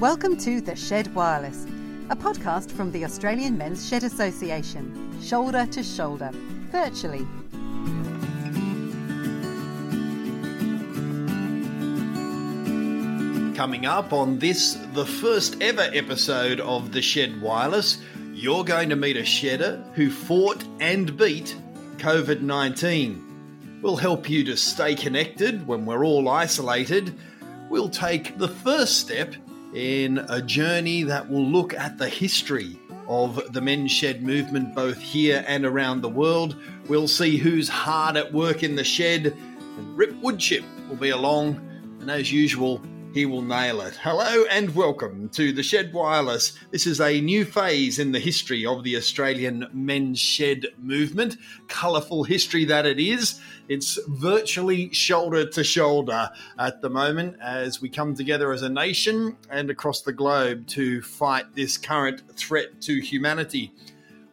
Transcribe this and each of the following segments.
Welcome to The Shed Wireless, a podcast from the Australian Men's Shed Association, shoulder to shoulder, virtually. Coming up on this, the first ever episode of The Shed Wireless, you're going to meet a shedder who fought and beat COVID 19. We'll help you to stay connected when we're all isolated. We'll take the first step in a journey that will look at the history of the men's shed movement both here and around the world. We'll see who's hard at work in the shed, and Rip Woodchip will be along, and as usual, he will nail it. Hello and welcome to the Shed Wireless. This is a new phase in the history of the Australian men's shed movement. Colourful history that it is. It's virtually shoulder to shoulder at the moment as we come together as a nation and across the globe to fight this current threat to humanity.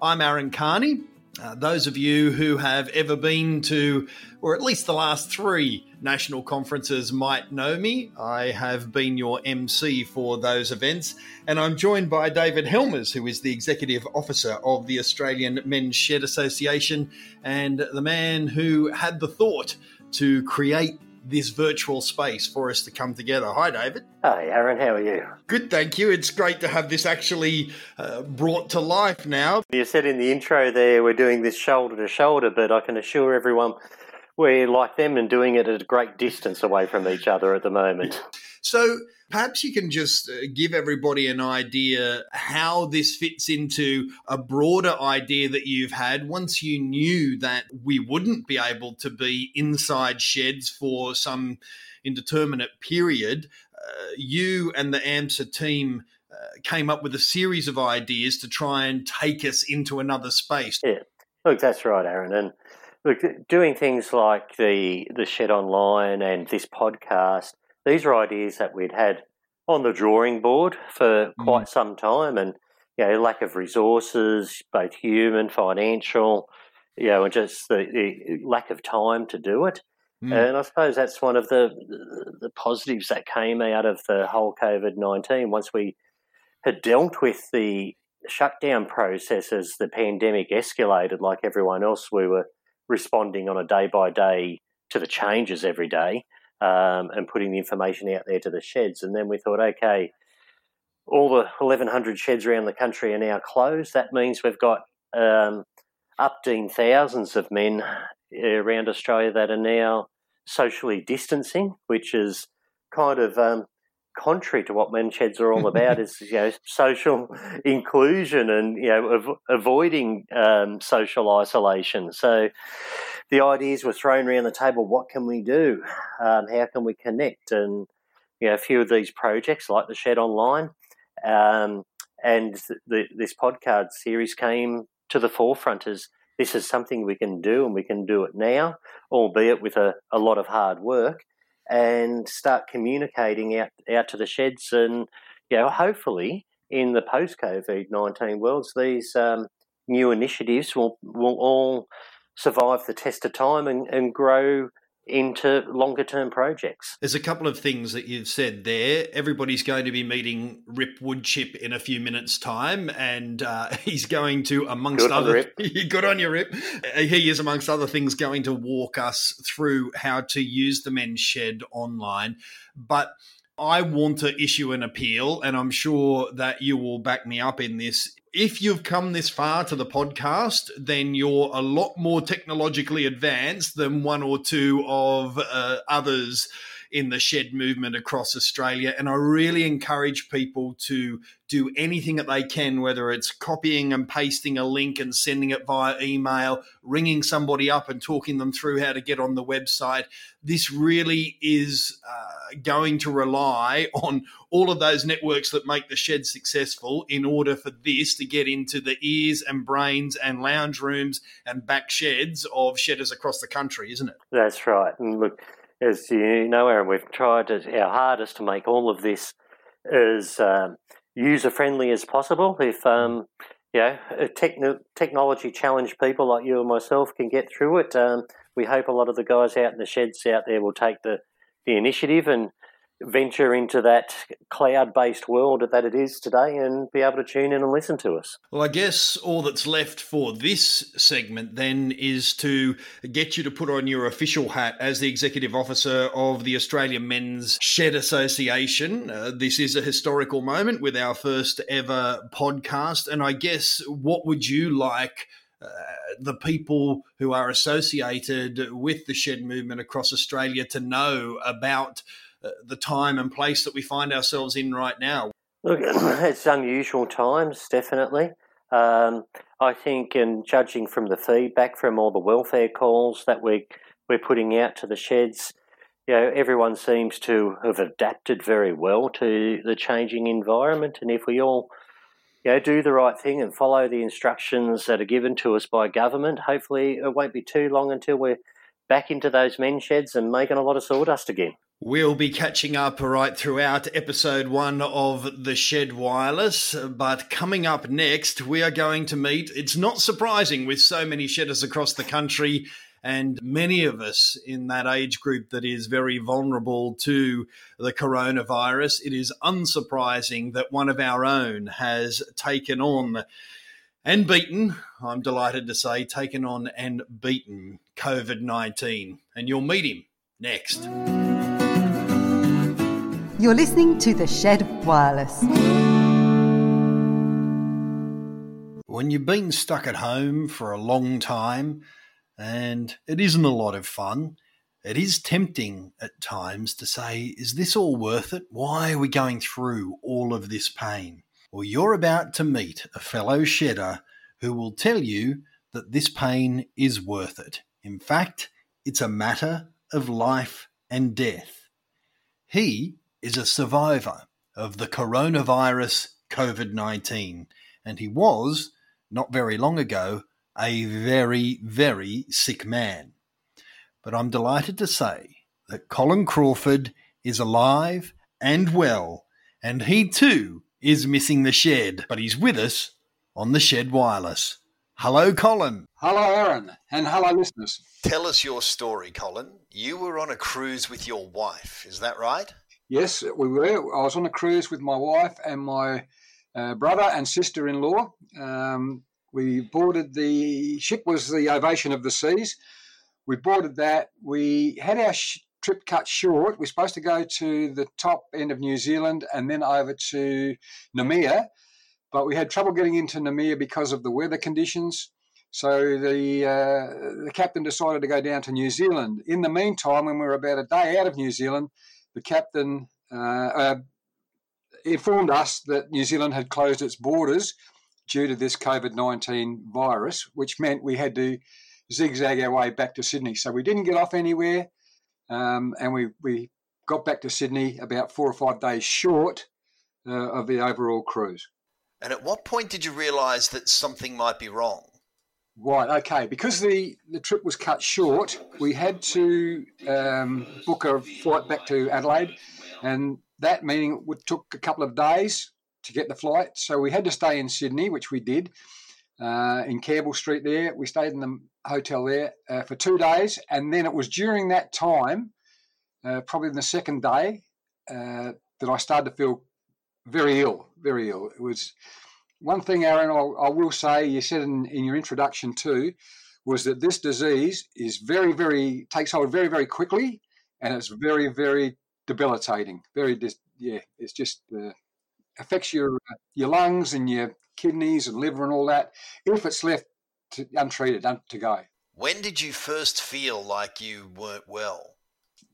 I'm Aaron Kearney. Uh, those of you who have ever been to, or at least the last three national conferences, might know me. I have been your MC for those events, and I'm joined by David Helmers, who is the Executive Officer of the Australian Men's Shed Association and the man who had the thought to create this virtual space for us to come together. Hi, David. Hi, Aaron. How are you? Good, thank you. It's great to have this actually uh, brought to life now. You said in the intro there we're doing this shoulder to shoulder, but I can assure everyone we're like them and doing it at a great distance away from each other at the moment. So, Perhaps you can just uh, give everybody an idea how this fits into a broader idea that you've had once you knew that we wouldn't be able to be inside sheds for some indeterminate period. Uh, you and the AMSA team uh, came up with a series of ideas to try and take us into another space. Yeah, look, that's right, Aaron. And look, doing things like the the shed online and this podcast these are ideas that we'd had on the drawing board for quite mm. some time, and you know, lack of resources, both human, financial, you know, and just the, the lack of time to do it. Mm. And I suppose that's one of the the positives that came out of the whole COVID nineteen. Once we had dealt with the shutdown process as the pandemic escalated, like everyone else, we were responding on a day by day to the changes every day um, and putting the information out there to the sheds. And then we thought, okay, all the 1,100 sheds around the country are now closed. That means we've got um, upteen thousands of men around Australia that are now socially distancing, which is kind of um, contrary to what men's sheds are all about. is you know social inclusion and you know av- avoiding um, social isolation. So the ideas were thrown around the table. What can we do? Um, how can we connect? And you know, a few of these projects, like the Shed Online, um, and the, this podcast series came to the forefront as this is something we can do, and we can do it now, albeit with a, a lot of hard work, and start communicating out out to the sheds, and you know, hopefully in the post COVID nineteen worlds, these um, new initiatives will will all survive the test of time and, and grow into longer term projects. There's a couple of things that you've said there. Everybody's going to be meeting Rip Woodchip in a few minutes' time, and uh, he's going to, amongst good other, good on you, Rip. Uh, he is, amongst other things, going to walk us through how to use the men's shed online. But I want to issue an appeal, and I'm sure that you will back me up in this if you've come this far to the podcast, then you're a lot more technologically advanced than one or two of uh, others in the shed movement across Australia. And I really encourage people to do anything that they can, whether it's copying and pasting a link and sending it via email, ringing somebody up and talking them through how to get on the website. This really is uh, going to rely on all of those networks that make the shed successful in order for this to get into the ears and brains and lounge rooms and back sheds of shedders across the country, isn't it? That's right. And look, as you know, Aaron, we've tried our hardest to make all of this as um, user friendly as possible. If um, you know, techn- technology challenged people like you and myself can get through it, um, we hope a lot of the guys out in the sheds out there will take the, the initiative and venture into that cloud based world that it is today and be able to tune in and listen to us. Well, I guess all that's left for this segment then is to get you to put on your official hat as the executive officer of the Australian Men's Shed Association. Uh, this is a historical moment with our first ever podcast. And I guess what would you like? Uh, the people who are associated with the shed movement across Australia to know about the time and place that we find ourselves in right now? Look, it's unusual times, definitely. Um, I think, and judging from the feedback from all the welfare calls that we we're putting out to the sheds, you know, everyone seems to have adapted very well to the changing environment. And if we all, you know, do the right thing and follow the instructions that are given to us by government, hopefully it won't be too long until we're back into those men sheds and making a lot of sawdust again. We'll be catching up right throughout episode one of The Shed Wireless. But coming up next, we are going to meet, it's not surprising with so many shedders across the country and many of us in that age group that is very vulnerable to the coronavirus. It is unsurprising that one of our own has taken on and beaten, I'm delighted to say, taken on and beaten COVID 19. And you'll meet him next. You're listening to The Shed Wireless. When you've been stuck at home for a long time and it isn't a lot of fun, it is tempting at times to say, Is this all worth it? Why are we going through all of this pain? Well, you're about to meet a fellow shedder who will tell you that this pain is worth it. In fact, it's a matter of life and death. He is a survivor of the coronavirus COVID 19, and he was, not very long ago, a very, very sick man. But I'm delighted to say that Colin Crawford is alive and well, and he too is missing the shed, but he's with us on the Shed Wireless. Hello, Colin. Hello, Aaron, and hello, listeners. Tell us your story, Colin. You were on a cruise with your wife, is that right? Yes, we were. I was on a cruise with my wife and my uh, brother and sister in law. Um, we boarded the ship, was the Ovation of the Seas. We boarded that. We had our sh- trip cut short. We are supposed to go to the top end of New Zealand and then over to Noumea, but we had trouble getting into Noumea because of the weather conditions. So the uh, the captain decided to go down to New Zealand. In the meantime, when we were about a day out of New Zealand, the captain uh, uh, informed us that New Zealand had closed its borders due to this COVID 19 virus, which meant we had to zigzag our way back to Sydney. So we didn't get off anywhere, um, and we, we got back to Sydney about four or five days short uh, of the overall cruise. And at what point did you realise that something might be wrong? Right, okay. Because the, the trip was cut short, we had to um, book a flight back to Adelaide, and that meaning it took a couple of days to get the flight. So we had to stay in Sydney, which we did, uh, in Campbell Street there. We stayed in the hotel there uh, for two days, and then it was during that time, uh, probably the second day, uh, that I started to feel very ill, very ill. It was one thing, Aaron, I, I will say, you said in, in your introduction too, was that this disease is very, very, takes hold very, very quickly and it's very, very debilitating. Very, dis- yeah, it's just uh, affects your, your lungs and your kidneys and liver and all that if it's left to, untreated to go. When did you first feel like you weren't well?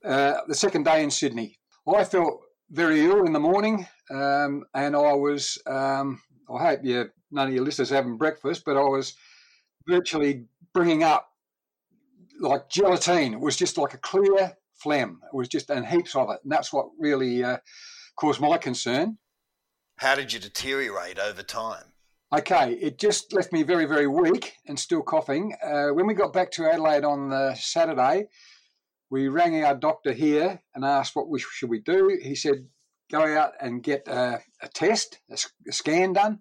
Uh, the second day in Sydney. I felt very ill in the morning, um, and I was um, I hope you none of your listeners having breakfast, but I was virtually bringing up like gelatine. It was just like a clear phlegm. It was just and heaps of it, and that's what really uh, caused my concern. How did you deteriorate over time? Okay, it just left me very, very weak and still coughing. Uh, when we got back to Adelaide on the Saturday, we rang our doctor here and asked what we should we do. He said go out and get a, a test, a, a, scan done,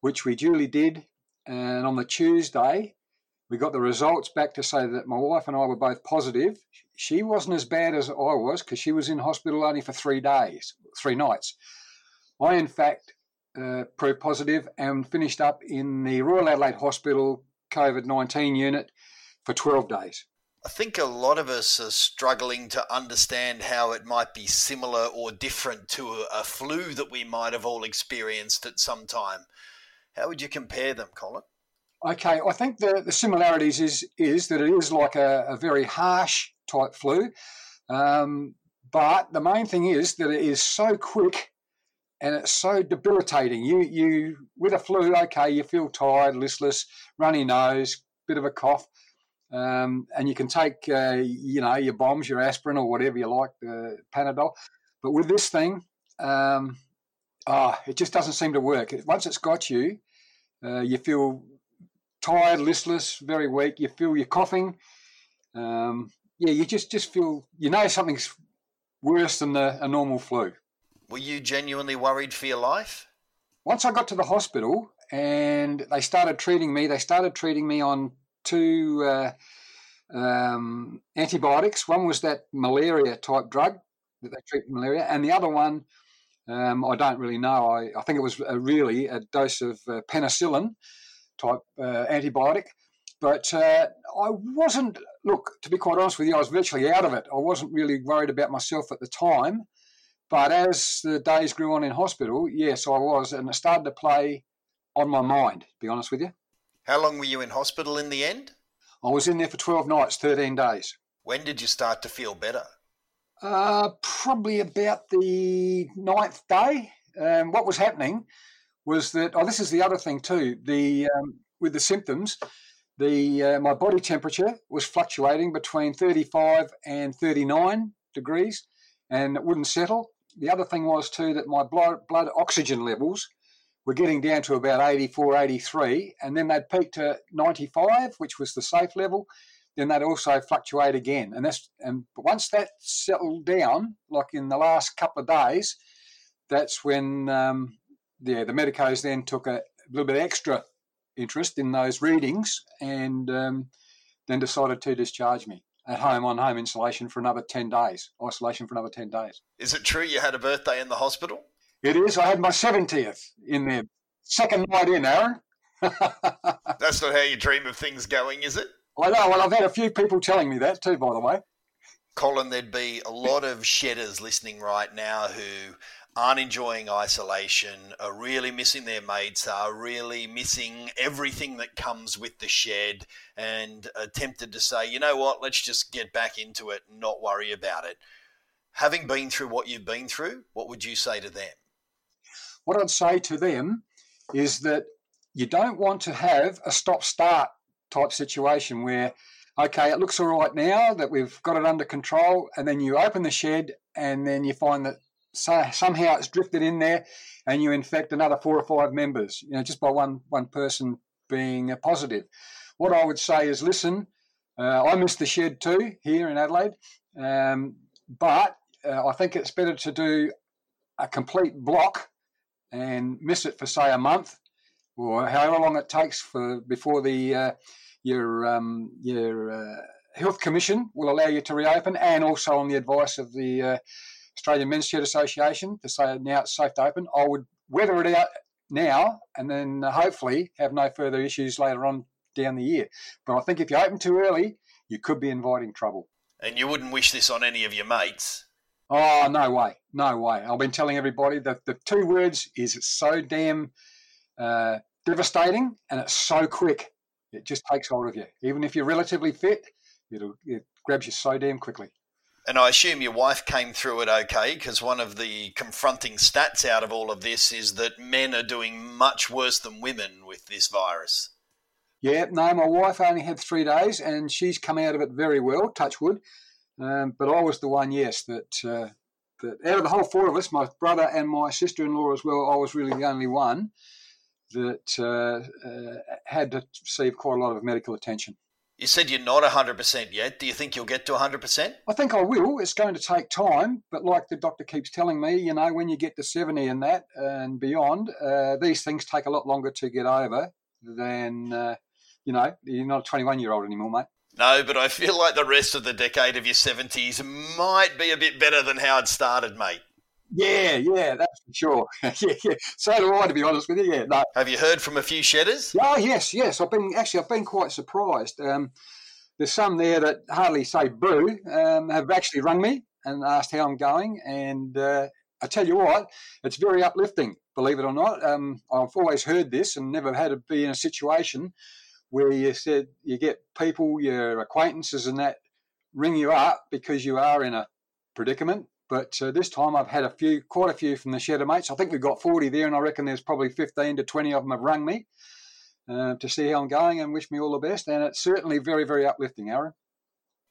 which we duly did. And on the Tuesday, We got the results back to say that my wife and I were both positive. She wasn't as bad as I was because she was in hospital only for three days, three nights. I, in fact, uh, proved positive and finished up in the Royal Adelaide Hospital COVID 19 unit for 12 days. I think a lot of us are struggling to understand how it might be similar or different to a, flu that we might have all experienced at some time. How would you compare them, Colin? Okay, I think the, the similarities is is that it is like a, a very harsh type flu, um, but the main thing is that it is so quick and it's so debilitating. You you with a flu, okay, you feel tired, listless, runny nose, bit of a cough, um, and you can take uh, you know your bombs, your aspirin or whatever you like, the Panadol. But with this thing, um, oh, it just doesn't seem to work. Once it's got you, uh, you feel tired, listless, very weak. You feel you're coughing. Um, yeah, you just just feel you know something's worse than the, a normal flu. Were you genuinely worried for your life? Once I got to the hospital and they started treating me, they started treating me on two uh, um, antibiotics. One was that malaria type drug that they treat malaria, and the other one, um, I don't really know. I, I, think it was a, really a dose of uh, penicillin type uh, antibiotic. But uh, I wasn't, look, to be quite honest with you, I was virtually out of it. I wasn't really worried about myself at the time. But as the days grew on in hospital, yes, I was. And it started to play on my mind, to be honest with you. How long were you in hospital in the end? I was in there for 12 nights, 13 days. When did you start to feel better? Uh, probably about the ninth day. Um, what was happening was that, oh, this is the other thing too. The um, with the symptoms, the uh, my body temperature was fluctuating between 35 and 39 degrees, and it wouldn't settle. The other thing was too that my blood, blood oxygen levels were getting down to about 84, 83, and then they'd peak to 95, which was the safe level. Then they'd also fluctuate again, and that's and once that settled down, like in the last couple of days, that's when um, yeah, the medicos then took a little bit extra interest in those readings and um, then decided to discharge me at home on home insulation for another 10 days, isolation for another 10 days. Is it true you had a birthday in the hospital? It is. I had my 70th in there. Second night in, Aaron. That's not how you dream of things going, is it? I know. Well, I've had a few people telling me that too, by the way. Colin, there'd be a lot of shedders listening right now who aren't enjoying isolation, are really missing their mates, are really missing everything that comes with the shed, and are tempted to say, you know what, let's just get back into it and not worry about it. Having been through what you've been through, what would you say to them? What I'd say to them is that you don't want to have a stop start type situation where, okay, it looks all right now that we've got it under control, and then you open the shed and then you find that so somehow it's drifted in there, and you infect another four or five members. You know, just by one one person being positive. What I would say is, listen, uh, I missed the shed too here in Adelaide, um, but uh, I think it's better to do a complete block and miss it for say a month or however long it takes for before the uh, your um, your uh, health commission will allow you to reopen, and also on the advice of the uh, Australian Men's Shed Association to say now it's safe to open. I would weather it out now and then uh, hopefully have no further issues later on down the year. But I think if you open too early, you could be inviting trouble. And you wouldn't wish this on any of your mates? Oh, no way. No way. I've been telling everybody that the two words is so damn uh, devastating and it's so quick. It just takes hold of you. Even if you're relatively fit, it'll, it grabs you so damn quickly. And I assume your wife came through it okay because one of the confronting stats out of all of this is that men are doing much worse than women with this virus. Yeah, no, my wife only had three days and she's come out of it very well, touch wood. Um, but I was the one, yes, that, uh, that out of the whole four of us, my brother and my sister in law as well, I was really the only one that uh, uh, had to receive quite a lot of medical attention. You said you're not 100% yet. Do you think you'll get to 100%? I think I will. It's going to take time, but like the doctor keeps telling me, you know, when you get to 70 and that and beyond, uh, these things take a lot longer to get over than, uh, you know, you're not a 21 year old anymore, mate. No, but I feel like the rest of the decade of your 70s might be a bit better than how it started, mate. Yeah, yeah, that's for sure. yeah, yeah. So do I, to be honest with you. Yeah, no. Have you heard from a few shedders? Oh, yes, yes. I've been actually, I've been quite surprised. Um, there's some there that hardly say boo um, have actually rung me and asked how I'm going, and uh, I tell you what, it's very uplifting. Believe it or not, um, I've always heard this and never had to be in a situation where you said you get people, your acquaintances, and that ring you up because you are in a predicament but uh, this time I've had a few, quite a few from the Shedder mates. I think we've got 40 there, and I reckon there's probably 15 to 20 of them have rung me uh, to see how I'm going and wish me all the best. And it's certainly very, very uplifting, Aaron.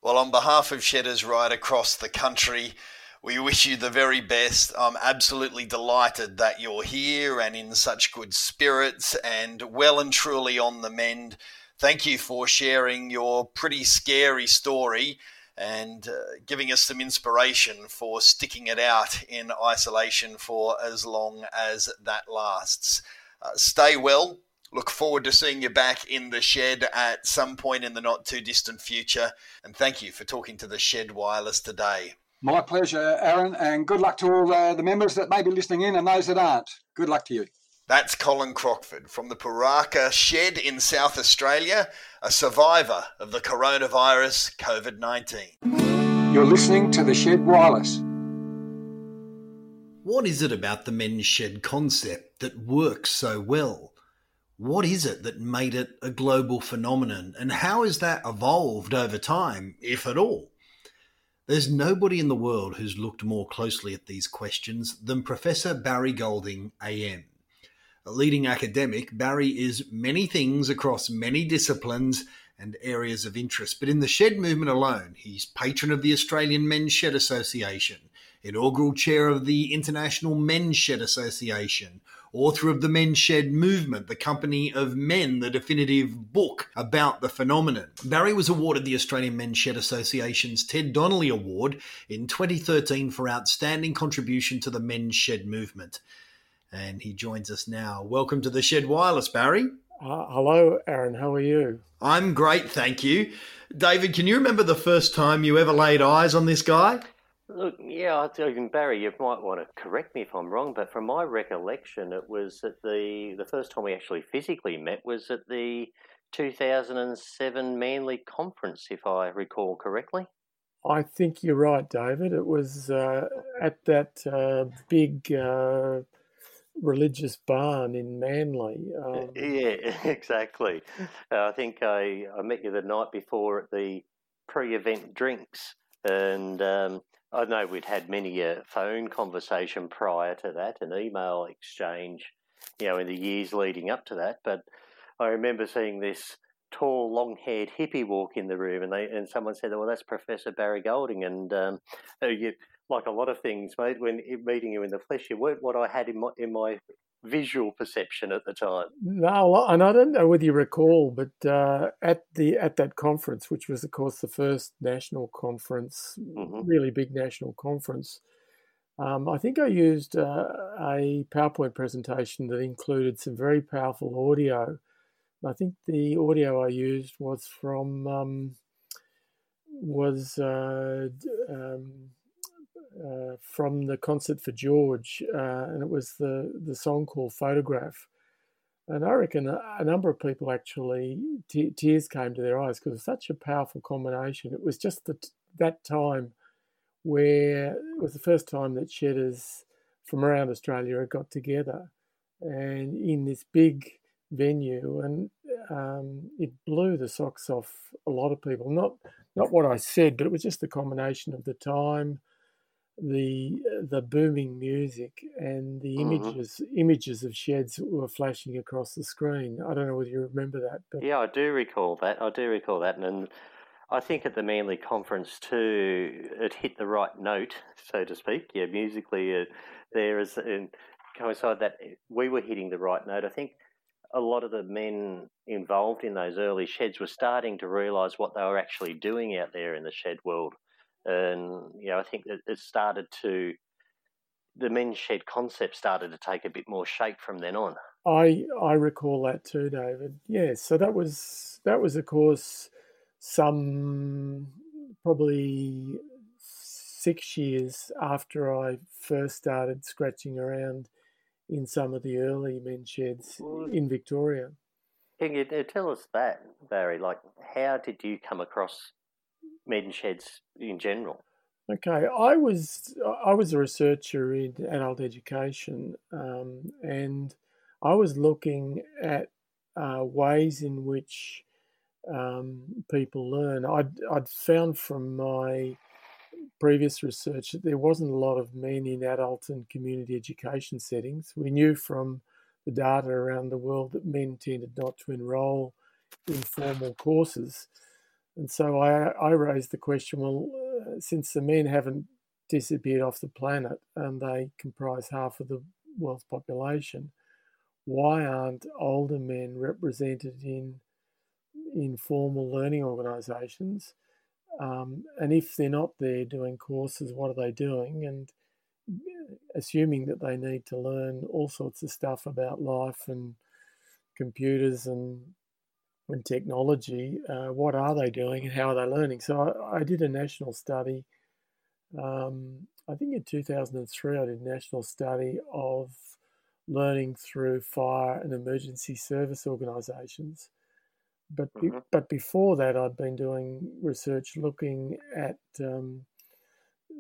Well, on behalf of Shedders right across the country, we wish you the very best. I'm absolutely delighted that you're here and in such good spirits and well and truly on the mend. Thank you for sharing your pretty scary story and uh, giving us some inspiration for sticking it out in isolation for as long as that lasts. Uh, stay well. Look forward to seeing you back in the shed at some point in the not too distant future. And thank you for talking to the Shed Wireless today. My pleasure, Aaron, and good luck to all uh, the members that may be listening in and those that aren't. Good luck to you. That's Colin Crockford from the Paraka Shed in South Australia, a survivor of the coronavirus COVID 19. You're listening to the Shed Wireless. What is it about the men's shed concept that works so well? What is it that made it a global phenomenon, and how has that evolved over time, if at all? There's nobody in the world who's looked more closely at these questions than Professor Barry Golding, AM. A leading academic, Barry is many things across many disciplines and areas of interest. But in the shed movement alone, he's patron of the Australian Men's Shed Association, inaugural chair of the International Men's Shed Association, author of the Men's Shed Movement, the company of men, the definitive book about the phenomenon. Barry was awarded the Australian Men's Shed Association's Ted Donnelly Award in 2013 for outstanding contribution to the men's shed movement and he joins us now. Welcome to the Shed Wireless, Barry. Uh, hello, Aaron. How are you? I'm great, thank you. David, can you remember the first time you ever laid eyes on this guy? Look, yeah, I think Barry, you might want to correct me if I'm wrong, but from my recollection, it was that the the first time we actually physically met was at the 2007 Manly conference, if I recall correctly. I think you're right, David. It was uh, at that uh, big uh, religious barn in Manly. Um, yeah, exactly. Uh, I think I, I met you the night before at the pre-event drinks, and um, I know we'd had many a phone conversation prior to that, an email exchange, you know, in the years leading up to that. But I remember seeing this tall, long-haired hippie walk in the room, and they and someone said, "Well, that's Professor Barry Golding," and um, you like a lot of things, mate, when meeting you in the flesh, you weren't what I had in my in my visual perception at the time. No, and I don't know whether you recall, but uh, at the at that conference, which was of course the first national conference, mm-hmm. really big national conference, um, I think I used uh, a PowerPoint presentation that included some very powerful audio. I think the audio I used was from um, was uh, um, uh, from the concert for George, uh, and it was the the song called Photograph. And I reckon a, number of people actually tears came to their eyes because it was such a powerful combination. It was just the, that time where it was the first time that shedders from around Australia had got together, and in this big venue, and um, it blew the socks off a lot of people. Not not what I said, but it was just the combination of the time, the the booming music and the mm-hmm. images images of sheds were flashing across the screen. I don't know whether you remember that, but yeah, I do recall that. I do recall that, and, and I think at the Manly conference too, it hit the right note, so to speak. Yeah, musically, uh, there is and coincide that we were hitting the right note. I think a lot of the men involved in those early sheds were starting to realise what they were actually doing out there in the shed world and you know I think that it started to the men's shed concept started to take a bit more shape from then on. I I recall that too, David. Yes, so that was that was of course some probably six years after I first started scratching around in some of the early men's sheds in Victoria. Can you tell us that, Barry? Like, how did you come across men's sheds in general? Okay, I was I was a researcher in adult education, um, and I was looking at uh, ways in which um, people learn. I'd I'd found from my previous research that there wasn't a lot of men in adult and community education settings. We knew from the data around the world that men tended not to enrol in formal courses. And so I, I raised the question well, uh, since the men haven't disappeared off the planet and they comprise half of the world's population, why aren't older men represented in in formal learning organisations? Um, and if they're not there doing courses, what are they doing? And assuming that they need to learn all sorts of stuff about life and computers and and technology, uh, what are they doing and how are they learning? So I, I did a national study. Um, I think in 2003, I did a national study of learning through fire and emergency service organisations. But be, mm-hmm. but before that, I'd been doing research looking at um,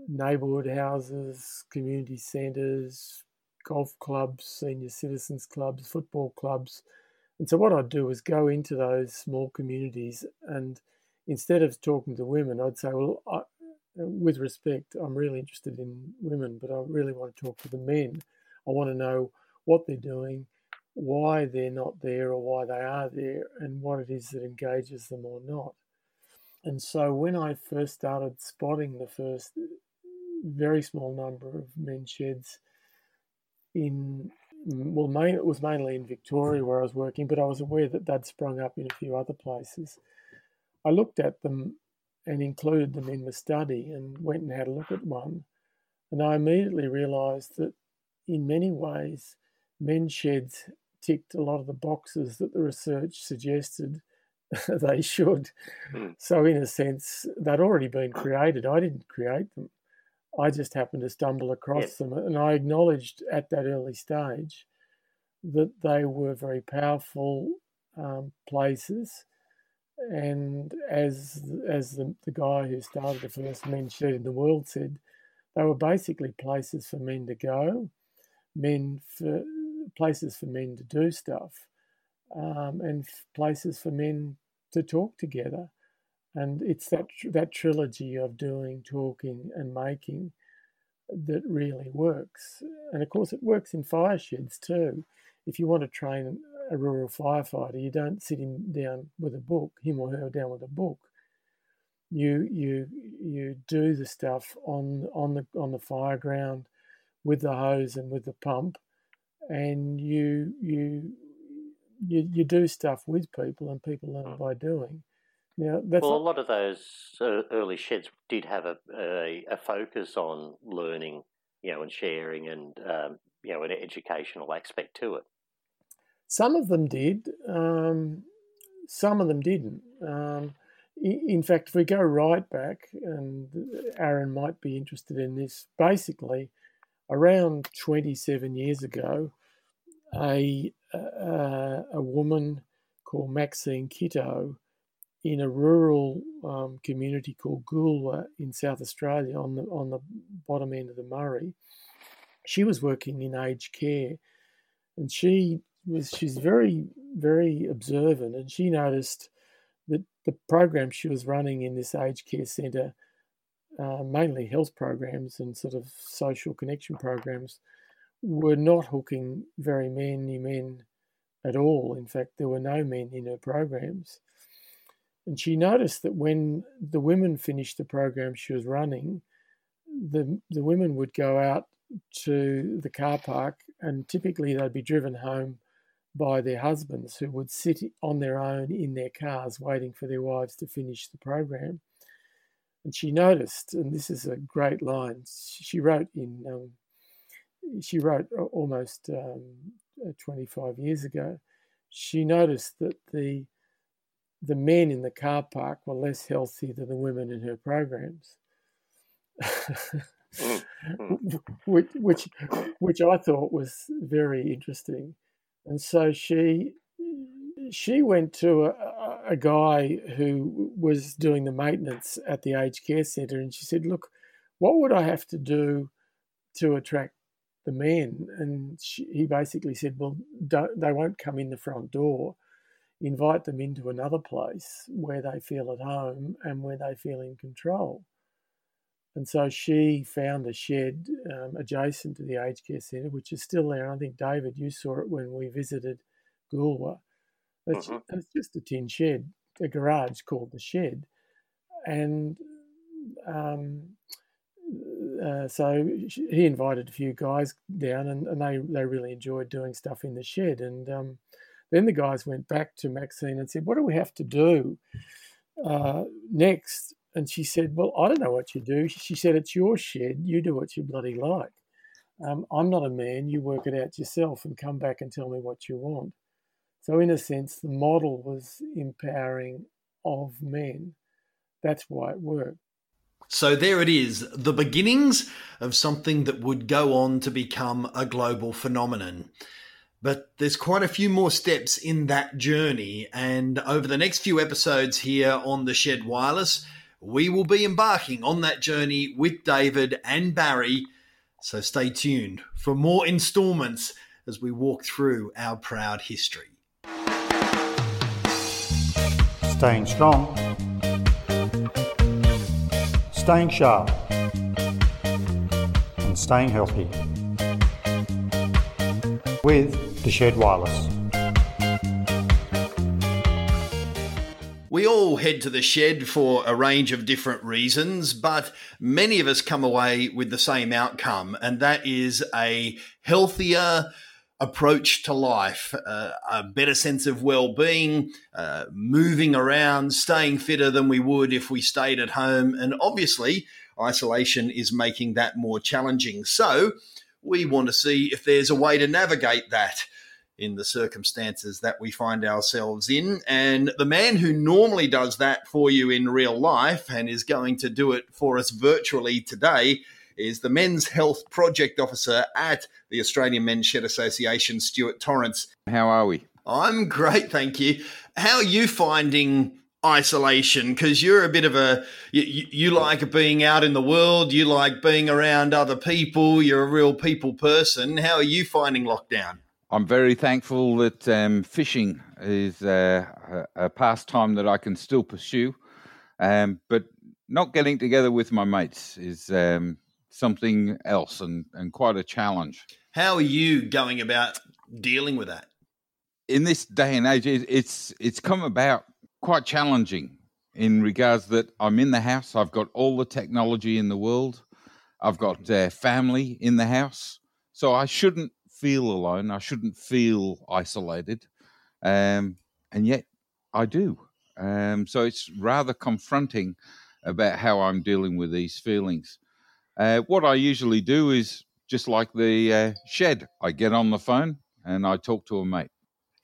neighbourhood houses, community centres, golf clubs, senior citizens clubs, football clubs. And so what I'd do is go into those small communities and instead of talking to women, I'd say, well, I, with respect, I'm really interested in women, but I really want to talk to the men. I want to know what they're doing, why they're not there or why they are there and what it is that engages them or not. And so when I first started spotting the first very small number of men sheds in, well, main, it was mainly in Victoria where I was working, but I was aware that they'd sprung up in a few other places. I looked at them and included them in the study and went and had a look at one. And I immediately realised that in many ways, men's sheds ticked a lot of the boxes that the research suggested they should. Mm. So, in a sense, they'd already been created. I didn't create them. I just happened to stumble across yes. them. And I acknowledged at that early stage that they were very powerful um, places. And as as the, the guy who started the first men's shed in the world said, they were basically places for men to go, men for places for men to do stuff um, and places for men to talk together. And it's that that trilogy of doing, talking, and making that really works. And of course, it works in fire sheds too. If you want to train a rural firefighter, you don't sit him down with a book, him or her down with a book. You you you do the stuff on on the on the fire ground with the hose and with the pump, and you you you, you do stuff with people and people learn by doing. That's well, a lot of those uh, early sheds did have a, a, a, focus on learning, you know, and sharing, and um, you know, an educational aspect to it. Some of them did. Um, some of them didn't. Um, in fact, if we go right back, and Aaron might be interested in this, basically, around 27 years ago, a, a, a woman called Maxine Kitto in a rural um, community called Goolwa in South Australia on the on the bottom end of the Murray. She was working in aged care, and she was she's very very observant, and she noticed that the program she was running in this aged care centre, uh, mainly health programs and sort of social connection programs, were not hooking very many men at all. In fact, there were no men in her programs. And she noticed that when the women finished the program she was running, the, the women would go out to the car park and typically they'd be driven home by their husbands who would sit on their own in their cars waiting for their wives to finish the program. And she noticed, and this is a great line, she wrote in um, she wrote almost um, uh, 25 years ago, she noticed that the the men in the car park were less healthy than the women in her programs. Mm, mm. which, which, which I thought was very interesting, and so she she went to a, a guy who was doing the maintenance at the aged care centre, and she said, "Look, what would I have to do to attract the men?" And she, he basically said, "Well, they won't come in the front door." Invite them into another place where they feel at home and where they feel in control. And so she found a shed um, adjacent to the aged care centre, which is still there. I think, David, you saw it when we visited Goolwa. It's, mm-hmm. it's just a tin shed, a garage called the shed. And um, uh, so he invited a few guys down, and, and, they, they really enjoyed doing stuff in the shed. And um, then the guys went back to Maxine and said, What do we have to do uh, next? And she said, Well, I don't know what you do. She said, It's your shed. You do what you bloody like. Um, I'm not a man. You work it out yourself and come back and tell me what you want. So, in a sense, the model was empowering of men. That's why it worked. So there it is, the beginnings of something that would go on to become a global phenomenon. But there's quite a few more steps in that journey. And over the next few episodes here on the Shed Wireless, we will be embarking on that journey with David and Barry. So stay tuned for more installments as we walk through our proud history. Staying strong, staying sharp, and staying healthy with the Shed Wireless. We all head to the shed for a range of different reasons, but many of us come away with the same outcome, and that is a healthier approach to life, uh, a better sense of well being, uh, moving around, staying fitter than we would if we stayed at home. And obviously, isolation is making that more challenging. So, we want to see if there's a way to navigate that in the circumstances that we find ourselves in. And the man who normally does that for you in real life and is going to do it for us virtually today is the Men's Health Project Officer at the Australian Men's Shed Association, Stuart Torrance. How are we? I'm great, thank you. How are you finding isolation because you're a bit of a you, you, like being out in the world you like being around other people you're a real people person. How are you finding lockdown? I'm very thankful that um, fishing is uh, a, a, pastime that i can still pursue um, but not getting together with my mates is um, something else and, and quite a challenge. How are you going about dealing with that? In this day and age it's it's come about quite challenging in regards that I'm in the house. I've got all the technology in the world. I've got uh, family in the house, so I shouldn't feel alone. I shouldn't feel isolated, um, and yet I do. Um, so it's rather confronting about how I'm dealing with these feelings. Uh, what I usually do is just like the uh, shed. I get on the phone and I talk to a mate.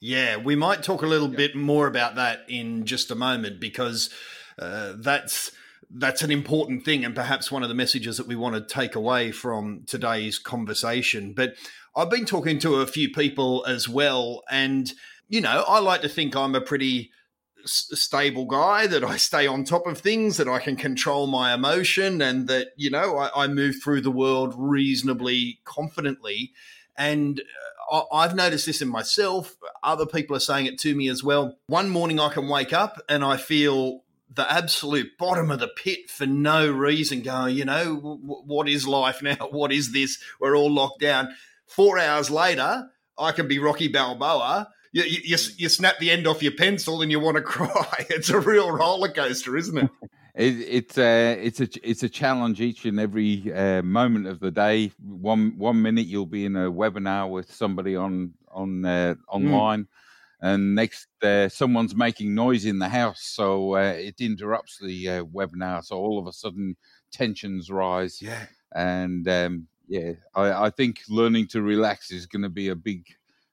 Yeah, we might talk a little bit more about that in just a moment because uh, that's that's an important thing and perhaps one of the messages that we want to take away from today's conversation. But I've been talking to a few people as well, and you know, I like to think I'm a pretty stable guy that I stay on top of things, that I can control my emotion, and that you know I, I move through the world reasonably confidently. And I've noticed this in myself. Other people are saying it to me as well. One morning I can wake up and I feel the absolute bottom of the pit for no reason, going, you know, what is life now? What is this? We're all locked down. Four hours later, I can be Rocky Balboa. You, you, you snap the end off your pencil and you want to cry. It's a real roller coaster, isn't it? It, it's uh, it's a it's a challenge each and every uh, moment of the day. One one minute you'll be in a webinar with somebody on on uh, online, mm. and next uh, someone's making noise in the house, so uh, it interrupts the uh, webinar. So all of a sudden tensions rise. Yeah, and um, yeah, I, I think learning to relax is going to be a big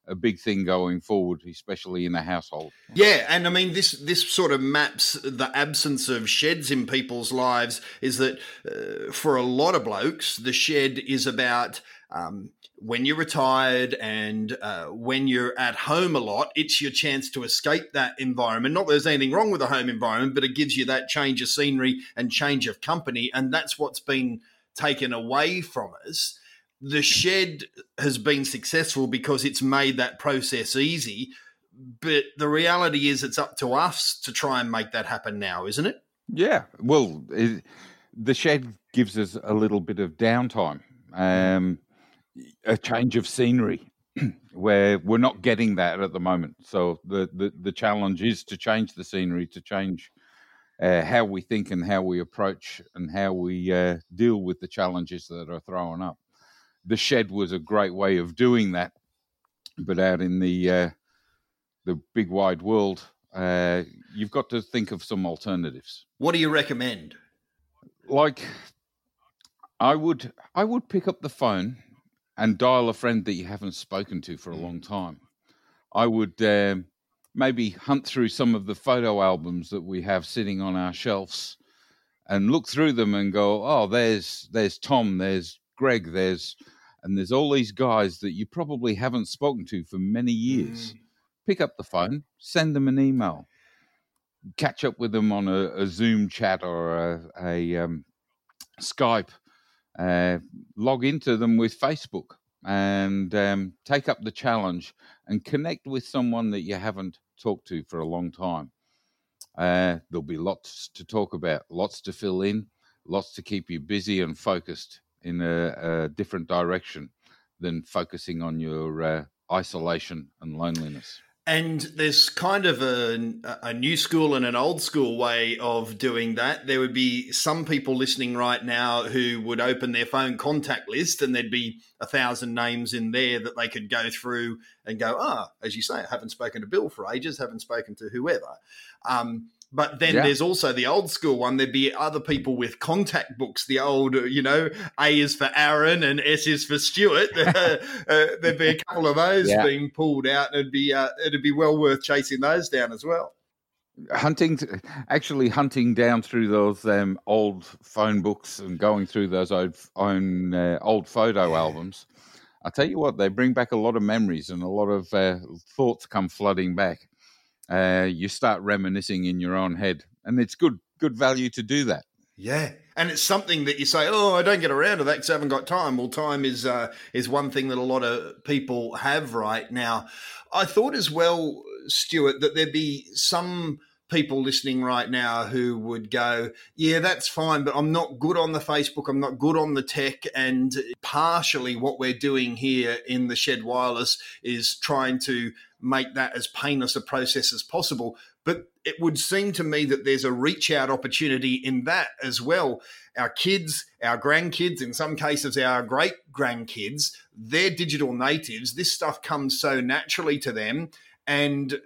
a big thing going forward, especially in the household. Yeah, and I mean this this sort of maps the absence of sheds in people's lives. Is that uh, for a lot of blokes, the shed is about. Um, when you're retired and uh, when you're at home a lot, it's your chance to escape that environment. Not that there's anything wrong with the home environment, but it gives you that change of scenery and change of company. And that's what's been taken away from us the shed has been successful because it's made that process easy. But the reality is, it's up to us to try and make that happen now, isn't it? Yeah. Well, it, the shed gives us a little bit of downtime, um, a change of scenery, where we're not getting that at the moment. So the, the, the challenge is to change the scenery, to change uh, how we think and how we approach and how we uh, deal with the challenges that are thrown up the shed was a great way of doing that. But out in the uh, the big wide world, uh, you've got to think of some alternatives. What do you recommend? Like, I would I would pick up the phone and dial a friend that you haven't spoken to for a long time. I would um, maybe hunt through some of the photo albums that we have sitting on our shelves and look through them and go, oh, there's there's Tom, there's Greg, there's and there's all these guys that you probably haven't spoken to for many years. Mm. Pick up the phone, send them an email, catch up with them on a, a Zoom chat or a, a um, Skype, uh, log into them with Facebook and um, take up the challenge and connect with someone that you haven't talked to for a long time. Uh, there'll be lots to talk about, lots to fill in, lots to keep you busy and focused in a, a different direction than focusing on your uh, isolation and loneliness. And there's kind of a, a new school and an old school way of doing that. There would be some people listening right now who would open their phone contact list and there'd be a thousand names in there that they could go through and go, ah, as you say, I haven't spoken to Bill for ages, haven't spoken to whoever. Um, but then yeah. there's also the old school one. There'd be other people with contact books. The old, you know, A is for Aaron and S is for Stuart. uh, there'd be a couple of those yeah. being pulled out, and it'd be uh, it'd be well worth chasing those down as well. Hunting, actually hunting down through those um, old phone books and going through those old own uh, old photo albums. I tell you what, they bring back a lot of memories and a lot of uh, thoughts come flooding back uh, you start reminiscing in your own head, and it's good good value to do that. Yeah, and it's something that you say, "Oh, I don't get around to that because I haven't got time." Well, time is uh, is one thing that a lot of people have right now. I thought as well, Stuart, that there'd be some people listening right now who would go, Yeah, that's fine, but I'm not good on the Facebook, I'm not good on the tech. And partially what we're doing here in the Shed Wireless is trying to make that as painless a process as possible. But it would seem to me that there's a reach out opportunity in that as well. Our kids, our grandkids, in some cases, our great grandkids, they're digital natives. This stuff comes so naturally to them and uh,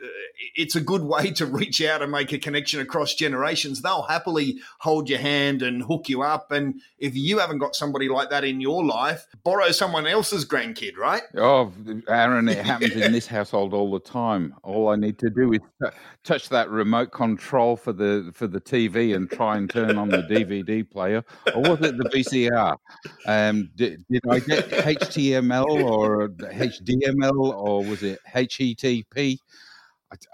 it's a good way to reach out and make a connection across generations. They'll happily hold your hand and hook you up. And if you haven't got somebody like that in your life, borrow someone else's grandkid, right? Oh, Aaron, it happens in this household all the time. All I need to do is t- touch that remote control for the for the TV and try and turn on the DVD player, or was it the VCR? Um, did, did I get HTML or HDML or was it HETP?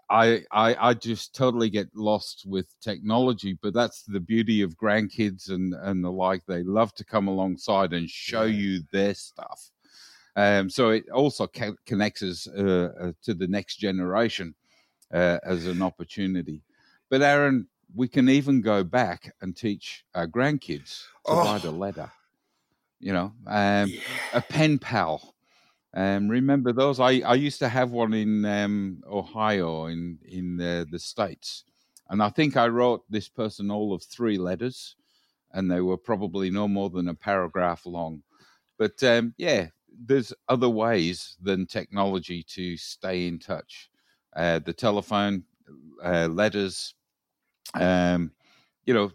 I, I I just totally get lost with technology, but that's the beauty of grandkids and and the like. They love to come alongside and show you their stuff. Um, so it also ca- connects us uh, uh, to the next generation uh, as an opportunity. But Aaron, we can even go back and teach our grandkids to oh. write a letter. You know, um, yeah. a pen pal um, remember those? I, I used to have one in um, Ohio in in the, the states, and I think I wrote this person all of three letters, and they were probably no more than a paragraph long. But um, yeah, there's other ways than technology to stay in touch. Uh, the telephone, uh, letters, um, you know,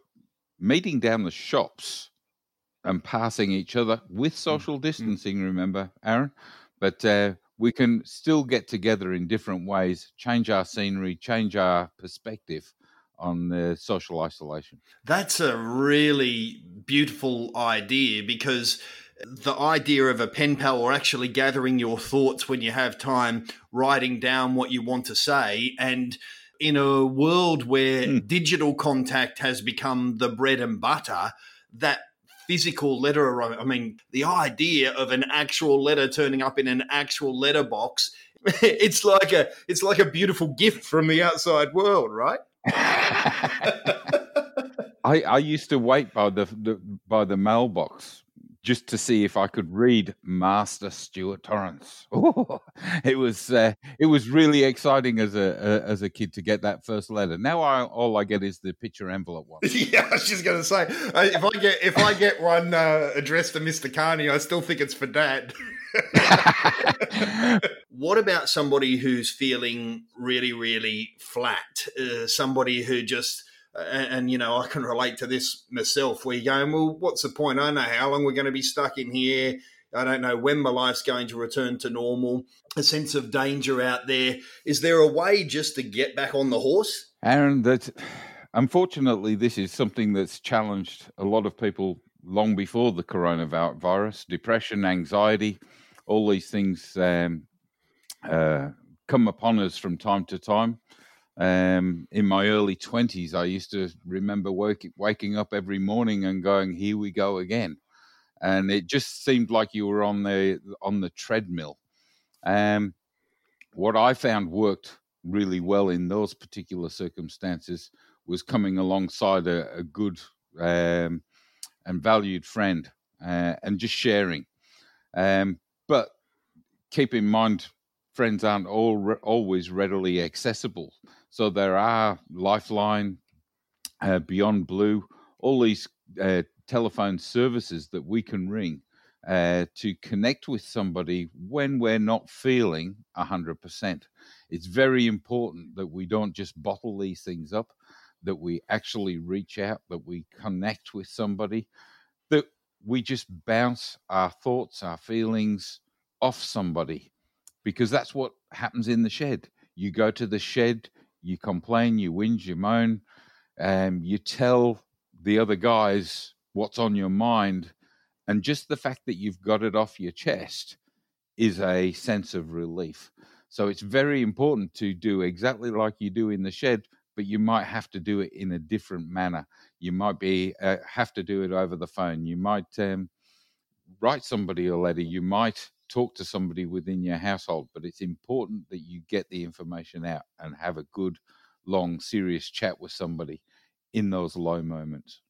meeting down the shops and passing each other with mm, social mm. distancing. Remember, Aaron? But uh, we can still get together in different ways, change our scenery, change our perspective on the social isolation. That's a really beautiful idea because the idea of a pen pal or actually gathering your thoughts when you have time, writing down what you want to say, and in a world where mm. digital contact has become the bread and butter, that physical letter, I mean, the idea of an actual letter turning up in an actual letterbox, it's like a it's like a beautiful gift from the outside world, right? I, I used to wait by the, the by the mailbox just to see if I could read Master Stuart Torrance. Ooh, it was uh, it was really exciting as a, a, as a kid to get that first letter. Now I, all I get is the picture envelope one. yeah, I was just going to say if I get if I get one uh, addressed to Mister Kearney, I still think it's for Dad. what about somebody who's feeling really, really flat? Uh, somebody who just and, and, you know, I can relate to this myself. You're going, well, what's the point? I know how long we're going to be stuck in here. I don't know when my life's going to return to normal. A sense of danger out there. Is there a way just to get back on the horse? Aaron, that unfortunately, this is something that's challenged a lot of people long before the coronavirus. Depression, anxiety, all these things um, uh, come upon us from time to time. Um, in my early 20s, I used to remember work, waking up every morning and going, "Here we go again," and it just seemed like you were on the on the treadmill. Um, what I found worked really well in those particular circumstances was coming alongside a, a good um, and valued friend uh, and just sharing. Um, but keep in mind, friends aren't all re- always readily accessible. So there are Lifeline, uh, Beyond Blue, all these uh, telephone services that we can ring uh, to connect with somebody when we're not feeling 100%. It's very important that we don't just bottle these things up, that we actually reach out, that we connect with somebody, that we just bounce our thoughts, our feelings off somebody, because that's what happens in the shed. You go to the shed, you complain, you whinge, you moan, um, you tell the other guys what's on your mind, and just the fact that you've got it off your chest is a sense of relief. So it's very important to do exactly like you do in the shed, but you might have to do it in a different manner. You might be uh, have to do it over the phone. You might um, write somebody a letter. You might talk to somebody within your household, but it's important that you get the information out and have a good, long, serious chat with somebody in those low moments.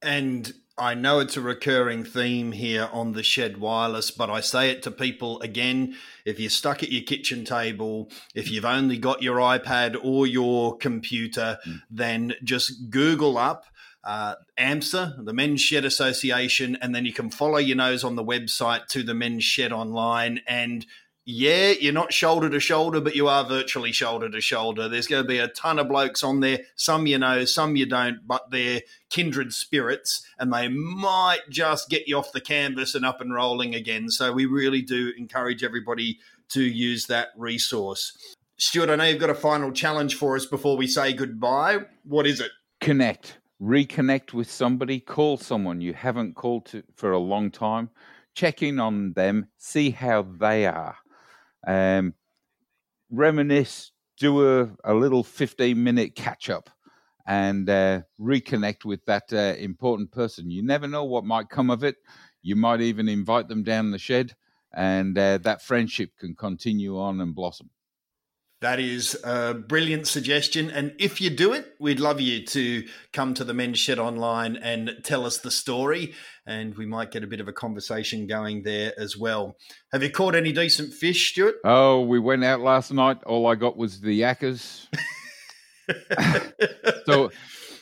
And I know it's a recurring theme here on the Shed Wireless, but I say it to people again if you're stuck at your kitchen table, if you've only got your iPad or your computer, mm. then just Google up uh, AMSA, the Men's Shed Association, and then you can follow your nose on the website to the Men's Shed Online. And yeah, you're not shoulder to shoulder, but you are virtually shoulder to shoulder. There's going to be a ton of blokes on there. Some you know, some you don't, but they're kindred spirits, and they might just get you off the canvas and up and rolling again. So we really do encourage everybody to use that resource. Stuart, I know you've got a final challenge for us before we say goodbye. What is it? Connect reconnect with somebody, call someone you haven't called to, for a long time, check in on them, see how they are, um, reminisce, do a, a little 15 minute catch up. And uh, reconnect with that uh, important person. You never know what might come of it. You might even invite them down the shed, and uh, that friendship can continue on and blossom. That is a brilliant suggestion. And if you do it, we'd love you to come to the Men's Shed Online and tell us the story. And we might get a bit of a conversation going there as well. Have you caught any decent fish, Stuart? Oh, we went out last night. All I got was the yakkers. so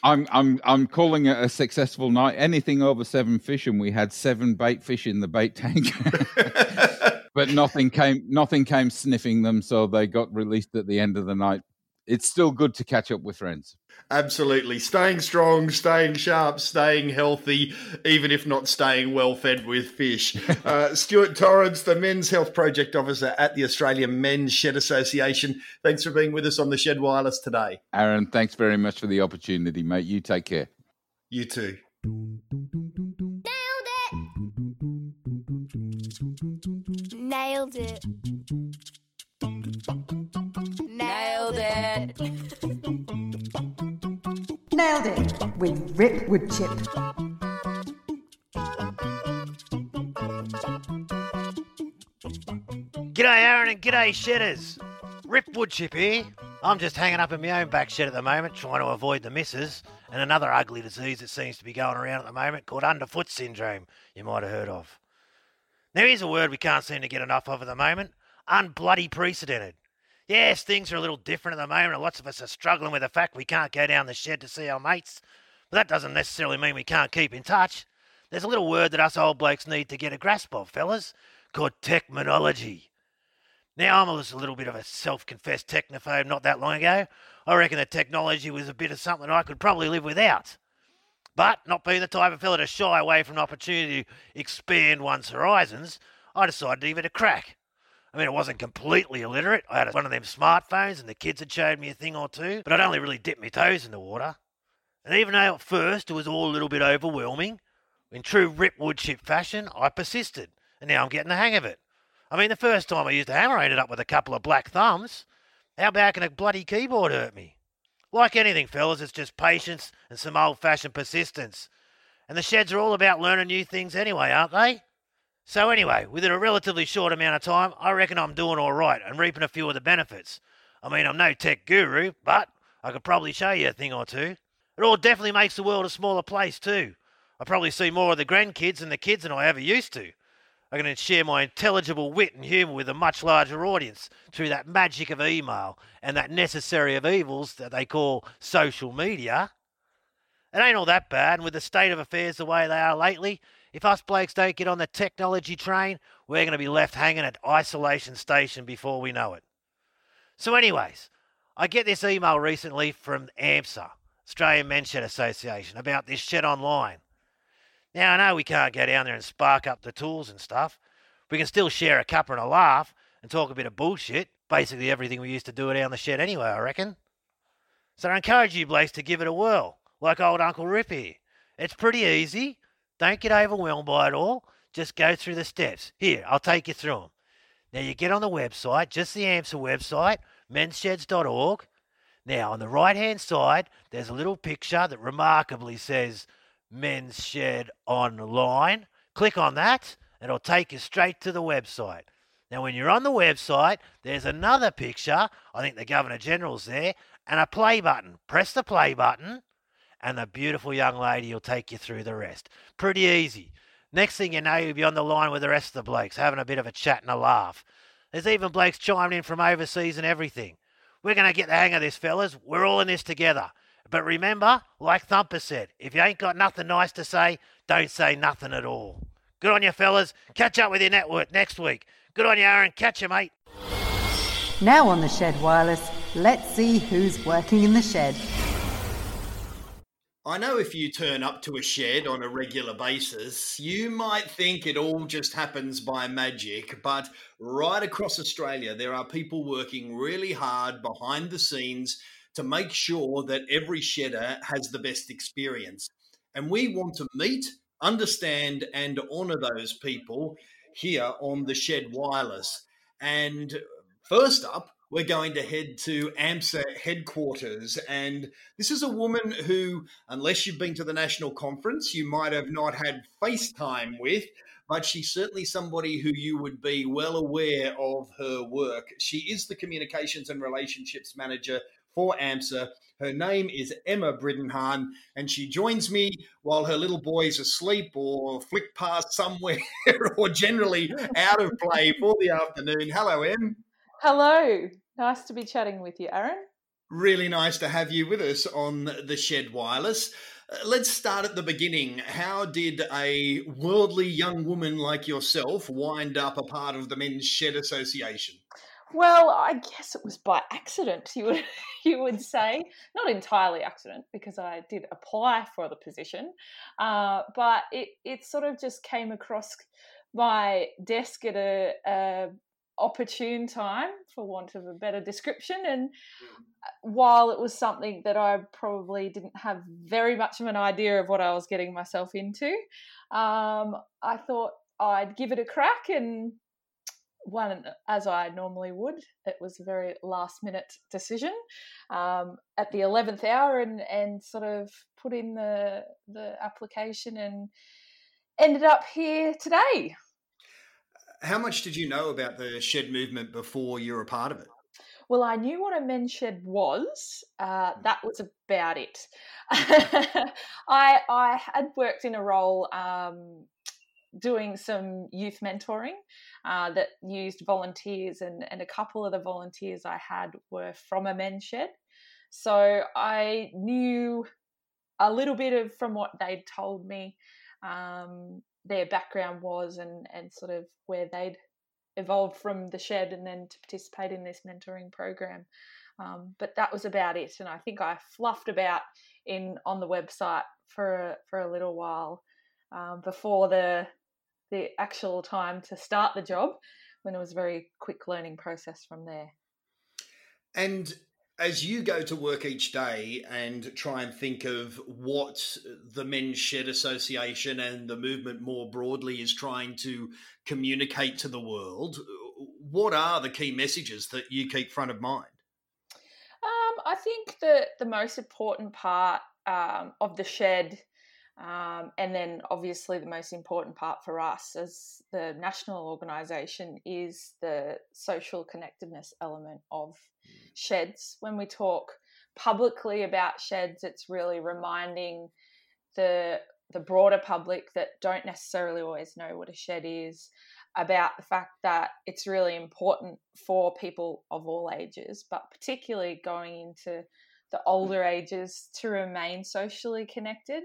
I'm I'm I'm calling it a successful night. Anything over seven fish, and we had seven bait fish in the bait tank but nothing came nothing came sniffing them, so they got released at the end of the night. it's still good to catch up with friends. Absolutely. Staying strong, staying sharp, staying healthy, even if not staying well fed with fish. Uh, Stuart Torrance, the Men's Health Project Officer at the Australian Men's Shed Association. Thanks for being with us on the Shed Wireless today. Aaron, thanks very much for the opportunity, mate. You take care. You too. Nailed it. Nailed it. Nailed it Nailed it with Rip Woodchip. G'day, Aaron, and g'day, shedders. Rip Woodchip here. I'm just hanging up in my own back shed at the moment, trying to avoid the missus and another ugly disease that seems to be going around at the moment called underfoot syndrome, you might have heard of. Now, here's a word we can't seem to get enough of at the moment unbloody precedented. Yes, things are a little different at the moment, and lots of us are struggling with the fact we can't go down the shed to see our mates. But that doesn't necessarily mean we can't keep in touch. There's a little word that us old blokes need to get a grasp of, fellas, called technology. Now, I'm a little bit of a self confessed technophobe not that long ago. I reckon that technology was a bit of something I could probably live without. But not being the type of fella to shy away from an opportunity to expand one's horizons, I decided to give it a crack. I mean, it wasn't completely illiterate. I had one of them smartphones and the kids had showed me a thing or two, but I'd only really dipped my toes in the water. And even though at first it was all a little bit overwhelming, in true Rip Woodchip fashion, I persisted, and now I'm getting the hang of it. I mean, the first time I used a hammer, I ended up with a couple of black thumbs. How bad can a bloody keyboard hurt me? Like anything, fellas, it's just patience and some old fashioned persistence. And the sheds are all about learning new things anyway, aren't they? So, anyway, within a relatively short amount of time, I reckon I'm doing all right and reaping a few of the benefits. I mean, I'm no tech guru, but I could probably show you a thing or two. It all definitely makes the world a smaller place, too. I probably see more of the grandkids and the kids than I ever used to. I can share my intelligible wit and humour with a much larger audience through that magic of email and that necessary of evils that they call social media. It ain't all that bad, and with the state of affairs the way they are lately, if us blokes don't get on the technology train, we're going to be left hanging at isolation station before we know it. So, anyways, I get this email recently from AMSA, Australian Men's Shed Association, about this shed online. Now, I know we can't go down there and spark up the tools and stuff. We can still share a cuppa and a laugh and talk a bit of bullshit. Basically, everything we used to do down the shed anyway, I reckon. So I encourage you blokes to give it a whirl, like old Uncle Rip here. It's pretty easy. Don't get overwhelmed by it all. Just go through the steps. Here, I'll take you through them. Now, you get on the website, just the AMSA website, mensheds.org. Now, on the right hand side, there's a little picture that remarkably says Men's Shed Online. Click on that, and it'll take you straight to the website. Now, when you're on the website, there's another picture. I think the Governor General's there, and a play button. Press the play button, and the beautiful young lady will take you through the rest. Pretty easy. Next thing you know, you'll be on the line with the rest of the blokes, having a bit of a chat and a laugh. There's even blokes chiming in from overseas and everything. We're going to get the hang of this, fellas. We're all in this together. But remember, like Thumper said, if you ain't got nothing nice to say, don't say nothing at all. Good on you, fellas. Catch up with your network next week. Good on you, Aaron. Catch you, mate. Now on the Shed Wireless, let's see who's working in the shed. I know if you turn up to a shed on a regular basis, you might think it all just happens by magic, but right across Australia, there are people working really hard behind the scenes to make sure that every shedder has the best experience. And we want to meet, understand, and honour those people here on the Shed Wireless. And first up, we're going to head to AMSA headquarters. And this is a woman who, unless you've been to the national conference, you might have not had FaceTime with, but she's certainly somebody who you would be well aware of her work. She is the communications and relationships manager for AMSA. Her name is Emma Bridenhahn, and she joins me while her little boy's asleep or flick past somewhere or generally out of play for the afternoon. Hello, Em. Hello. Nice to be chatting with you, Aaron. Really nice to have you with us on the Shed Wireless. Uh, let's start at the beginning. How did a worldly young woman like yourself wind up a part of the Men's Shed Association? Well, I guess it was by accident. You would you would say not entirely accident because I did apply for the position, uh, but it it sort of just came across my desk at a, a opportune time, for want of a better description. And while it was something that I probably didn't have very much of an idea of what I was getting myself into, um, I thought I'd give it a crack and one as I normally would. It was a very last minute decision um, at the eleventh hour, and and sort of put in the the application and ended up here today. How much did you know about the shed movement before you were a part of it? Well, I knew what a men's shed was. Uh, Hmm. that was about it. I I had worked in a role um, doing some youth mentoring uh, that used volunteers, and, and a couple of the volunteers I had were from a men's shed. So I knew a little bit of from what they'd told me um, their background was and, and sort of where they'd evolved from the shed and then to participate in this mentoring program. Um, but that was about it, and I think I fluffed about in on the website for for a little while um, before the the actual time to start the job, when it was a very quick learning process from there. And as you go to work each day and try and think of what the Men's Shed Association and the movement more broadly is trying to communicate to the world, what are the key messages that you keep front of mind? Um, I think that the most important part um, of the shed, um, and then obviously the most important part for us as the national organisation, is the social connectedness element of sheds. When we talk publicly about sheds, it's really reminding the the broader public that don't necessarily always know what a shed is about the fact that it's really important for people of all ages, but particularly going into the older ages to remain socially connected,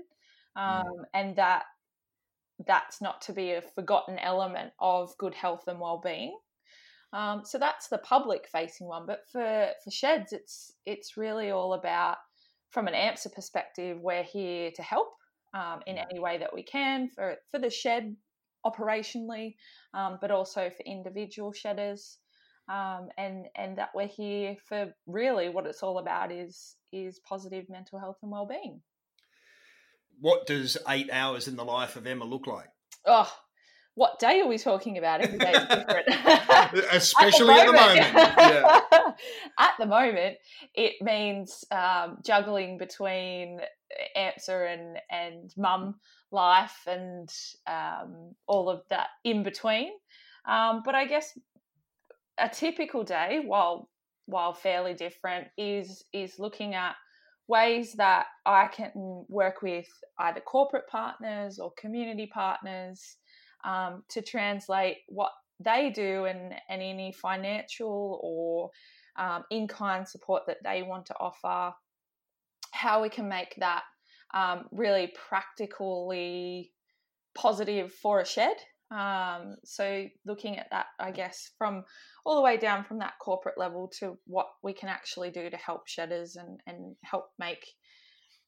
um, and that that's not to be a forgotten element of good health and well-being. Um, so that's the public-facing one, but for for sheds, it's it's really all about from an AMSA perspective, we're here to help um, in any way that we can for for the shed operationally, um, but also for individual shedders, um, and and that we're here for really what it's all about is is positive mental health and well-being. What does eight hours in the life of Emma look like? Oh, what day are we talking about? Every day is different. Especially at the moment. Yeah. at the moment, it means um, juggling between AMSA and and mum life and um, all of that in between. Um, but I guess a typical day, while while fairly different, is is looking at ways that I can work with either corporate partners or community partners um, to translate what they do and, and any financial or um, in kind support that they want to offer, how we can make that um, really practically positive for a shed. Um, so, looking at that, I guess, from all the way down from that corporate level to what we can actually do to help shedders and, and help make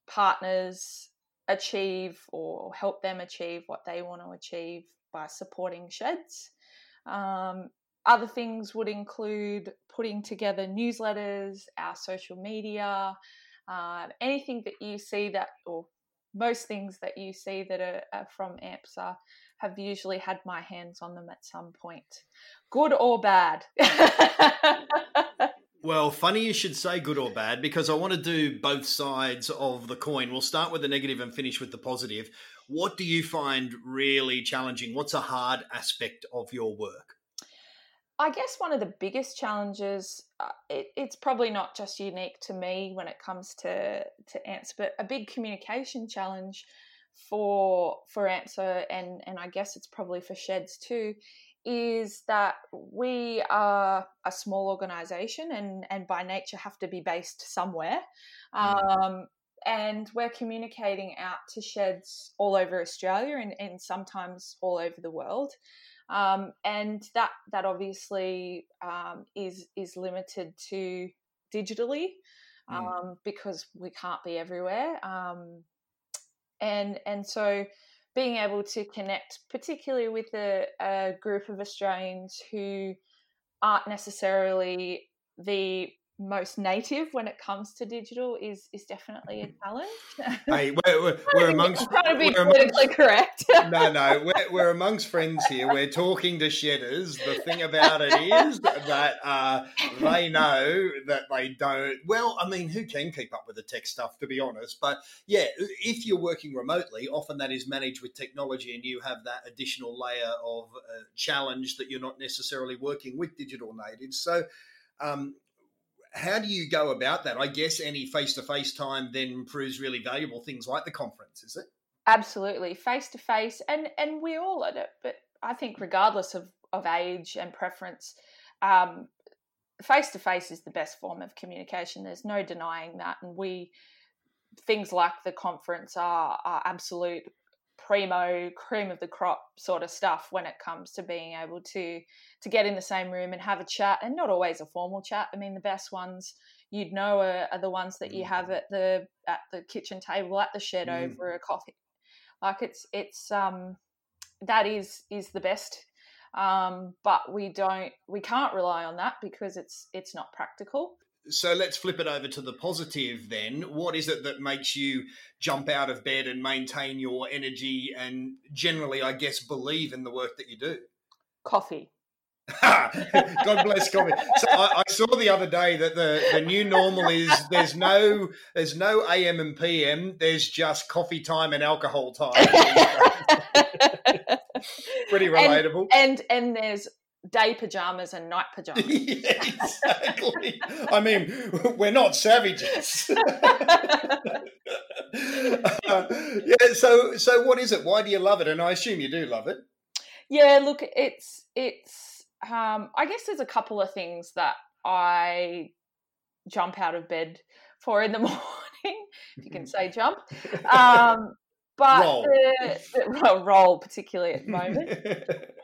partners achieve or help them achieve what they want to achieve by supporting sheds. Um, other things would include putting together newsletters, our social media, uh, anything that you see that, or most things that you see that are, are from AMSA have usually had my hands on them at some point, good or bad. Well, funny you should say good or bad because I want to do both sides of the coin. We'll start with the negative and finish with the positive. What do you find really challenging? What's a hard aspect of your work? I guess one of the biggest challenges, uh, it, it's probably not just unique to me when it comes to, to AMSA, but a big communication challenge for for AMSA and, and I guess it's probably for sheds too, is that we are a small organisation and, and by nature have to be based somewhere. Um, and we're communicating out to sheds all over Australia and, and sometimes all over the world. um, and that that obviously um, is is limited to digitally Mm. um, because we can't be everywhere. Um, and and so being able to connect, particularly with a, a group of Australians who aren't necessarily the most native when it comes to digital is is definitely a challenge. hey, we're, we're, we're amongst. Trying to be we're politically amongst- correct. no, no, we're, we're amongst friends here. We're talking to shedders. The thing about it is that uh, they know that they don't. Well, I mean, who can keep up with the tech stuff, to be honest? But yeah, if you're working remotely, often that is managed with technology, and you have that additional layer of uh, challenge that you're not necessarily working with digital natives. So. Um, how do you go about that? I guess any face to face time then proves really valuable. Things like the conference, is it? Absolutely, face to face, and and we all at it. But I think regardless of of age and preference, face to face is the best form of communication. There's no denying that, and we things like the conference are, are absolute primo cream of the crop sort of stuff when it comes to being able to to get in the same room and have a chat and not always a formal chat. I mean the best ones you'd know are, are the ones that you have at the at the kitchen table at the shed Mm. over a coffee. Like it's it's um that is is the best. Um but we don't we can't rely on that because it's it's not practical So let's flip it over to the positive then. What is it that makes you jump out of bed and maintain your energy and generally, I guess, believe in the work that you do? coffee God bless coffee. So I, I saw the other day that the, the new normal is there's no there's no AM and PM. There's just coffee time and alcohol time. Pretty relatable. and and there's day pajamas and night pajamas yeah, exactly. I mean, we're not savages. Uh, yeah. So, so what is it? Why do you love it? And I assume you do love it. Yeah, look, it's it's. Um, I guess there's a couple of things that I jump out of bed for in the morning, if you can say jump. Um, but Roll. The, the well, roll particularly at the moment.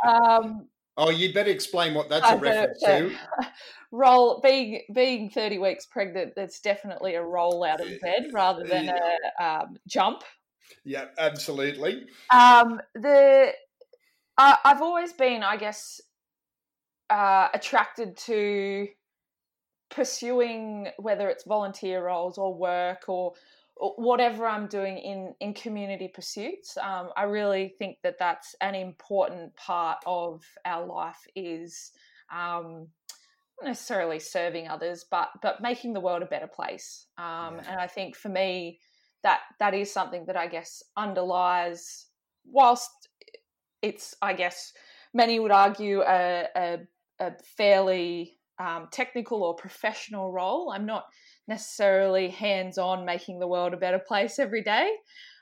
Um, oh, you'd better explain what that's I a reference to. roll being being 30 weeks pregnant there's definitely a roll out of bed rather than a um, jump Yeah, absolutely. um, the I I've always been, I guess, uh, attracted to pursuing whether it's volunteer roles or work or, or whatever I'm doing in in community pursuits. Um, I really think that that's an important part of our life is. Um, not necessarily serving others, but but making the world a better place. Um, And I think for me, that that is something that I guess underlies. Whilst it's, I guess, many would argue a, a, a fairly um, technical or professional role. I'm not necessarily hands on making the world a better place every day.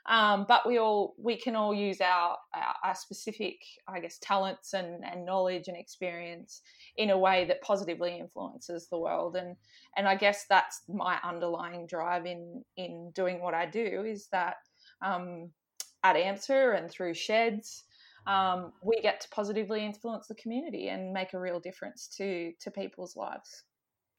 Um, but we all we can all use our, our, our specific, I guess, talents and, and knowledge and experience in a way that positively influences the world. And and I guess that's my underlying drive in in doing what I do is that um, at AMSA and through sheds, um, we get to positively influence the community and make a real difference to to people's lives.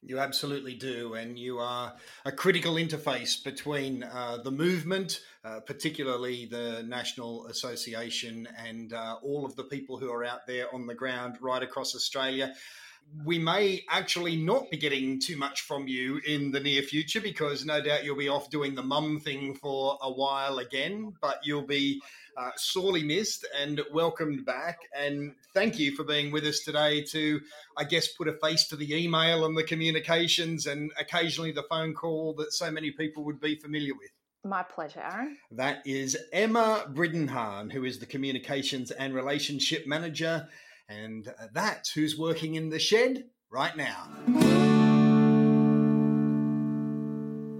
You absolutely do, and you are a critical interface between uh, the movement, uh, particularly the National Association, and uh, all of the people who are out there on the ground right across Australia. We may actually not be getting too much from you in the near future because no doubt you'll be off doing the mum thing for a while again, but you'll be uh, sorely missed and welcomed back. And thank you for being with us today to, I guess, put a face to the email and the communications and occasionally the phone call that so many people would be familiar with. My pleasure, Aaron. That is Emma Briddenhahn, who is the Communications and Relationship Manager. And uh, that's who's working in the shed right now.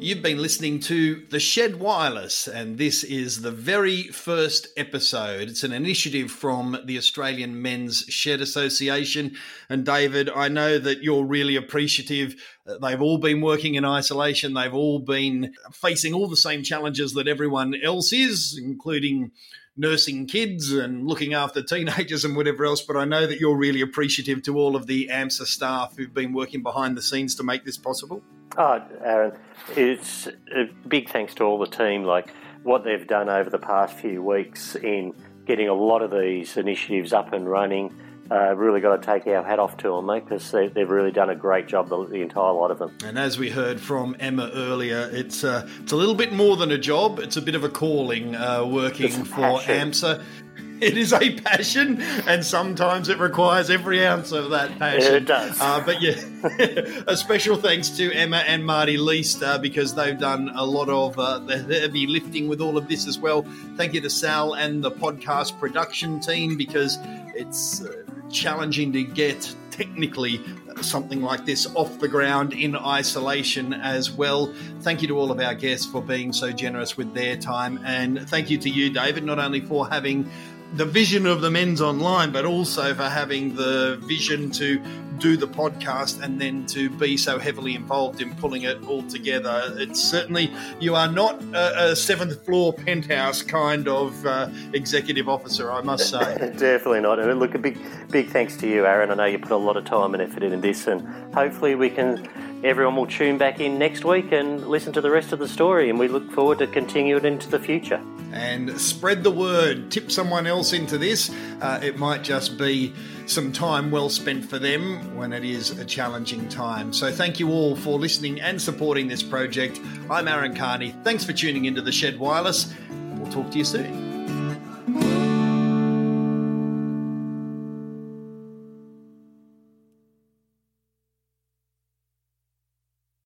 You've been listening to The Shed Wireless, and this is the very first episode. It's an initiative from the Australian Men's Shed Association. And David, I know that you're really appreciative. Uh, they've all been working in isolation, they've all been facing all the same challenges that everyone else is, including nursing kids and looking after teenagers and whatever else. But I know that you're really appreciative to all of the AMSA staff who've been working behind the scenes to make this possible. Oh, Aaron, it's a big thanks to all the team. Like what they've done over the past few weeks in getting a lot of these initiatives up and running. Uh, really got to take our hat off to them, mate, because they, have really done a great job, the, the, entire lot of them. And as we heard from Emma earlier, it's uh, it's a little bit more than a job; it's a bit of a calling, uh, working for AMSA. it is a passion, and sometimes it requires every ounce of that passion. it does. Uh, but yeah, a special thanks to Emma and Marty Least uh, because they've done a lot of uh, the heavy lifting with all of this as well. Thank you to Sal and the podcast production team because it's uh, challenging to get technically something like this off the ground in isolation as well. Thank you to all of our guests for being so generous with their time. And thank you to you, David, not only for having the vision of the men's online, but also for having the vision to do the podcast and then to be so heavily involved in pulling it all together. It's certainly, you are not a, a seventh floor penthouse kind of uh, executive officer, I must say. Definitely not. And look, a big, big thanks to you, Aaron. I know you put a lot of time and effort into this, and hopefully we can everyone will tune back in next week and listen to the rest of the story. And we look forward to continuing it into the future. And spread the word. Tip someone else into this. Uh, it might just be some time well spent for them when it is a challenging time. So thank you all for listening and supporting this project. I'm Aaron Kearney. Thanks for tuning into the Shed Wireless. And we'll talk to you soon.